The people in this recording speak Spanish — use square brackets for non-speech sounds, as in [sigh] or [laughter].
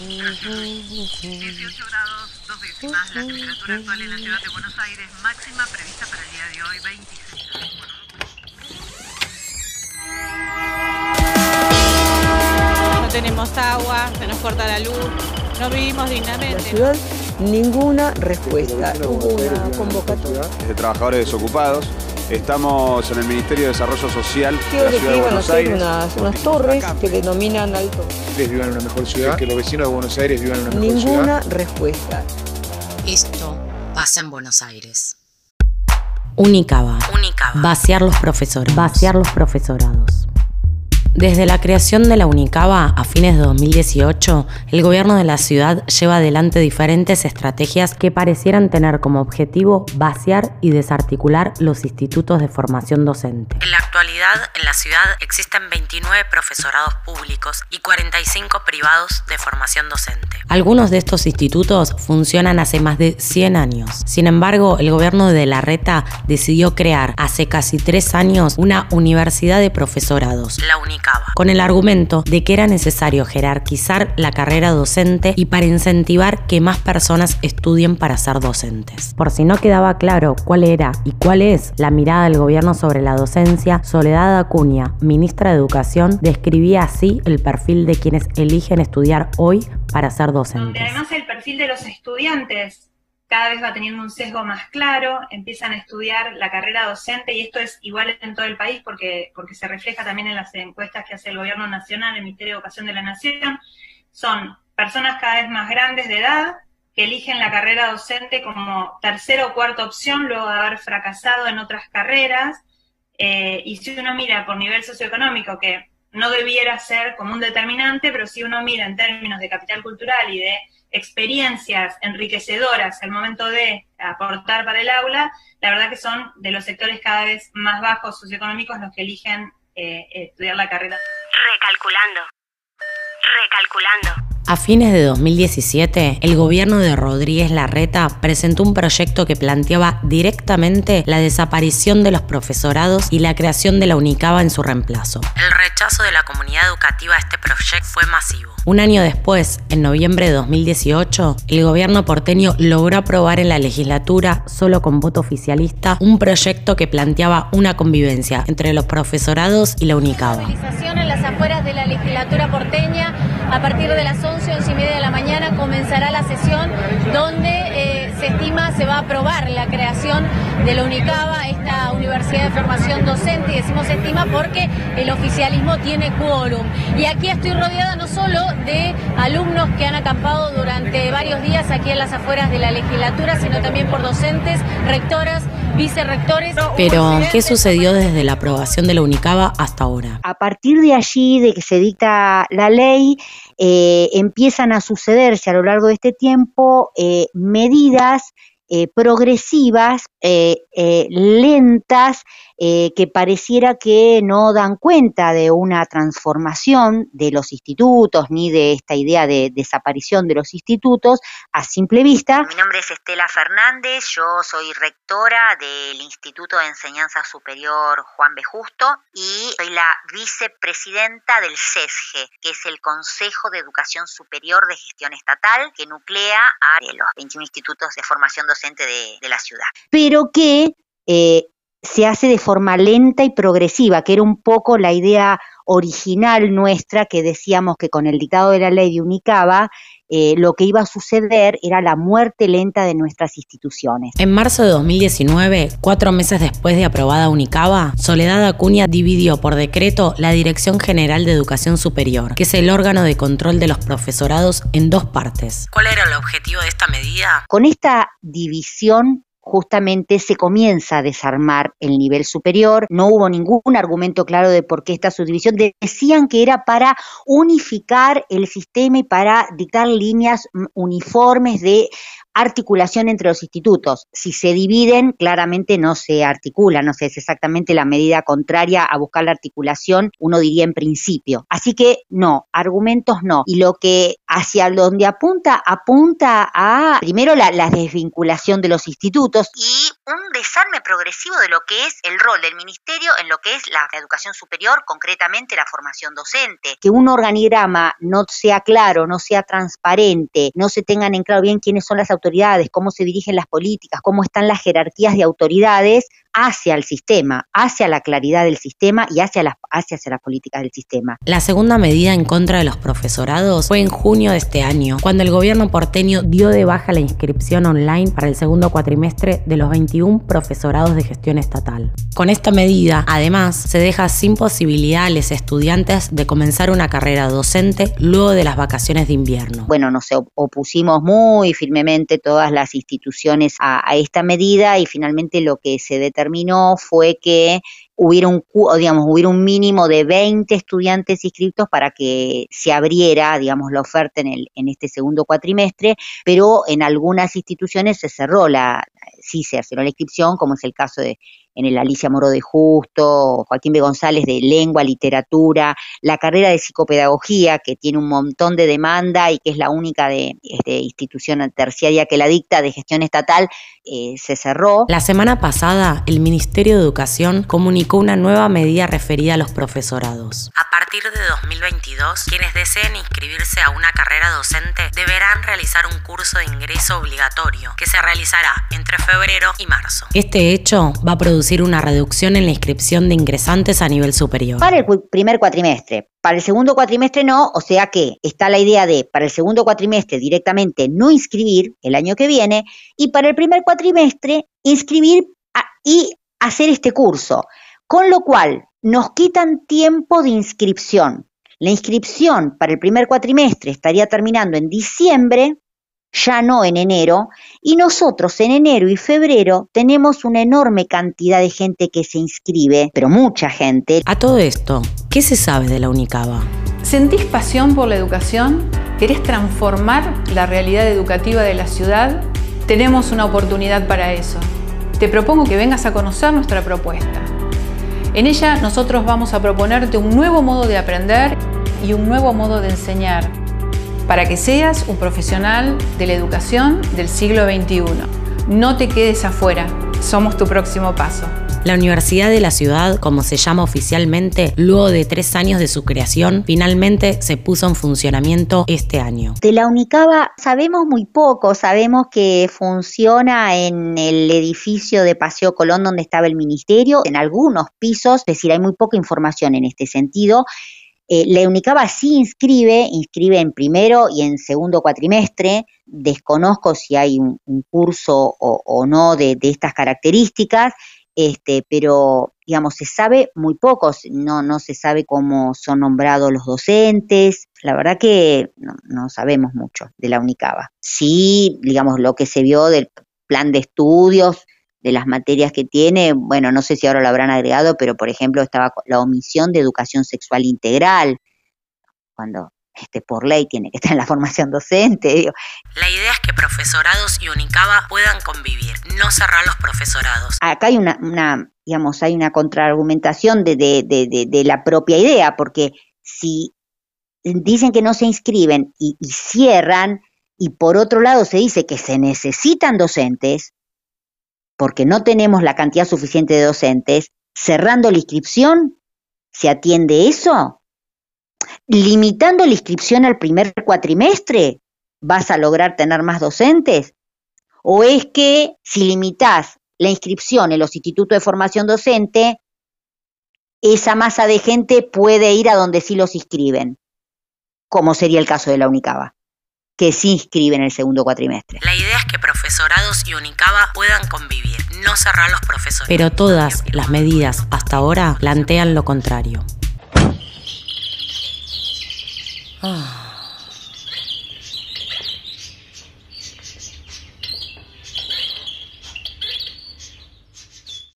18 grados, dos décimas, la temperatura actual en la ciudad de Buenos Aires, máxima prevista para el día de hoy, 26 grados. No tenemos agua, se nos corta la luz, no vivimos dignamente. La ciudad, ninguna respuesta. Hubo una convocatoria. de trabajadores desocupados. Estamos en el Ministerio de Desarrollo Social de Quiero la que Ciudad de Buenos Aires. unas, unas torres que denominan alto. ustedes vivan en una mejor ciudad, que los vecinos de Buenos Aires vivan en una mejor ciudad. Ninguna respuesta. Esto pasa en Buenos Aires. Unicaba. Unicaba. Vaciar los profesores. Vaciar los profesorados. Desde la creación de la Unicaba a fines de 2018, el gobierno de la ciudad lleva adelante diferentes estrategias que parecieran tener como objetivo vaciar y desarticular los institutos de formación docente. Actualidad, en la ciudad existen 29 profesorados públicos y 45 privados de formación docente. Algunos de estos institutos funcionan hace más de 100 años. Sin embargo, el gobierno de Larreta decidió crear hace casi tres años una universidad de profesorados, La Unicaba. con el argumento de que era necesario jerarquizar la carrera docente y para incentivar que más personas estudien para ser docentes. Por si no quedaba claro cuál era y cuál es la mirada del gobierno sobre la docencia, Soledad Acuña, ministra de Educación, describía así el perfil de quienes eligen estudiar hoy para ser donde docentes. además el perfil de los estudiantes cada vez va teniendo un sesgo más claro, empiezan a estudiar la carrera docente y esto es igual en todo el país porque, porque se refleja también en las encuestas que hace el Gobierno Nacional, el Ministerio de Educación de la Nación, son personas cada vez más grandes de edad que eligen la carrera docente como tercera o cuarta opción luego de haber fracasado en otras carreras. Eh, y si uno mira por nivel socioeconómico, que no debiera ser como un determinante, pero si uno mira en términos de capital cultural y de experiencias enriquecedoras al momento de aportar para el aula, la verdad que son de los sectores cada vez más bajos socioeconómicos los que eligen eh, estudiar la carrera. Recalculando. Recalculando. A fines de 2017, el gobierno de Rodríguez Larreta presentó un proyecto que planteaba directamente la desaparición de los profesorados y la creación de la Unicaba en su reemplazo. El rechazo de la comunidad educativa a este proyecto fue masivo. Un año después, en noviembre de 2018, el gobierno porteño logró aprobar en la legislatura, solo con voto oficialista, un proyecto que planteaba una convivencia entre los profesorados y la Unicaba. Afueras de la legislatura porteña. A partir de las 11, 11 y media de la mañana comenzará la sesión donde eh, se estima se va a aprobar la creación de la UNICABA, esta Universidad de Formación Docente, y decimos estima porque el oficialismo tiene quórum. Y aquí estoy rodeada no solo de alumnos que han acampado durante varios días aquí en las afueras de la legislatura, sino también por docentes, rectoras, vicerrectores. Pero, ¿qué sucedió desde la aprobación de la Unicaba hasta ahora? A partir de allí, de que se dicta la ley, eh, empiezan a sucederse a lo largo de este tiempo eh, medidas eh, progresivas, eh, eh, lentas, eh, que pareciera que no dan cuenta de una transformación de los institutos ni de esta idea de desaparición de los institutos a simple vista. Mi nombre es Estela Fernández, yo soy rectora del Instituto de Enseñanza Superior Juan B. Justo y soy la vicepresidenta del CESGE, que es el Consejo de Educación Superior de Gestión Estatal, que nuclea a los 21 institutos de formación docente de, de la ciudad. pero que eh, se hace de forma lenta y progresiva, que era un poco la idea original nuestra que decíamos que con el dictado de la ley de Unicaba eh, lo que iba a suceder era la muerte lenta de nuestras instituciones. En marzo de 2019, cuatro meses después de aprobada Unicaba, Soledad Acuña dividió por decreto la Dirección General de Educación Superior, que es el órgano de control de los profesorados, en dos partes. ¿Cuál era el objetivo de esta medida? Con esta división justamente se comienza a desarmar el nivel superior, no hubo ningún argumento claro de por qué esta subdivisión, decían que era para unificar el sistema y para dictar líneas mm, uniformes de articulación entre los institutos. Si se dividen, claramente no se articula, no sé, es exactamente la medida contraria a buscar la articulación, uno diría en principio. Así que no, argumentos no. Y lo que hacia donde apunta, apunta a, primero, la, la desvinculación de los institutos. Y un desarme progresivo de lo que es el rol del ministerio en lo que es la educación superior, concretamente la formación docente. Que un organigrama no sea claro, no sea transparente, no se tengan en claro bien quiénes son las autoridades, cómo se dirigen las políticas, cómo están las jerarquías de autoridades, hacia el sistema, hacia la claridad del sistema y hacia las, hacia las políticas del sistema. La segunda medida en contra de los profesorados fue en junio de este año, cuando el gobierno porteño dio de baja la inscripción online para el segundo cuatrimestre de los 21 profesorados de gestión estatal. Con esta medida, además, se deja sin posibilidad a los estudiantes de comenzar una carrera docente luego de las vacaciones de invierno. Bueno, nos opusimos muy firmemente todas las instituciones a, a esta medida y finalmente lo que se determinó terminó fue que hubiera un, digamos, hubiera un mínimo de 20 estudiantes inscritos para que se abriera, digamos, la oferta en, el, en este segundo cuatrimestre, pero en algunas instituciones se cerró la, sí se cerró la inscripción, como es el caso de en el Alicia Moro de Justo, Joaquín B. González de Lengua, Literatura, la carrera de Psicopedagogía, que tiene un montón de demanda y que es la única de este, institución terciaria que la dicta de gestión estatal, eh, se cerró. La semana pasada, el Ministerio de Educación comunicó una nueva medida referida a los profesorados. A partir de 2022, quienes deseen inscribirse a una carrera docente deberán realizar un curso de ingreso obligatorio que se realizará entre febrero y marzo. Este hecho va a producir una reducción en la inscripción de ingresantes a nivel superior. Para el primer cuatrimestre, para el segundo cuatrimestre no, o sea que está la idea de para el segundo cuatrimestre directamente no inscribir el año que viene y para el primer cuatrimestre inscribir y hacer este curso. Con lo cual nos quitan tiempo de inscripción. La inscripción para el primer cuatrimestre estaría terminando en diciembre ya no en enero, y nosotros en enero y febrero tenemos una enorme cantidad de gente que se inscribe, pero mucha gente. A todo esto, ¿qué se sabe de la Unicaba? ¿Sentís pasión por la educación? ¿Querés transformar la realidad educativa de la ciudad? Tenemos una oportunidad para eso. Te propongo que vengas a conocer nuestra propuesta. En ella nosotros vamos a proponerte un nuevo modo de aprender y un nuevo modo de enseñar para que seas un profesional de la educación del siglo XXI. No te quedes afuera, somos tu próximo paso. La Universidad de la Ciudad, como se llama oficialmente, luego de tres años de su creación, finalmente se puso en funcionamiento este año. De la Unicaba sabemos muy poco, sabemos que funciona en el edificio de Paseo Colón donde estaba el ministerio, en algunos pisos, es decir, hay muy poca información en este sentido. Eh, la UNICABA sí inscribe, inscribe en primero y en segundo cuatrimestre. Desconozco si hay un, curso o, no de, estas características, este, pero digamos, se sabe muy poco, no, no se sabe cómo son nombrados los docentes, la verdad que no, no sabemos mucho de la UNICABA. Sí, digamos, lo que se vio del plan de estudios, de las materias que tiene, bueno, no sé si ahora lo habrán agregado, pero por ejemplo estaba la omisión de educación sexual integral, cuando este, por ley tiene que estar en la formación docente. La idea es que profesorados y Unicaba puedan convivir, no cerrar los profesorados. Acá hay una, una digamos, hay una contraargumentación de, de, de, de, la propia idea, porque si dicen que no se inscriben y cierran, y por otro lado se dice que se necesitan docentes, porque no tenemos la cantidad suficiente de docentes, cerrando la inscripción, ¿se atiende eso? Limitando la inscripción al primer cuatrimestre, ¿vas a lograr tener más docentes? ¿O es que si limitas la inscripción en los institutos de formación docente, esa masa de gente puede ir a donde sí los inscriben, como sería el caso de la Unicaba? que se inscriben en el segundo cuatrimestre. La idea es que profesorados y Unicaba puedan convivir, no cerrar los profesores. Pero todas las medidas hasta ahora plantean lo contrario. [sighs] Ah.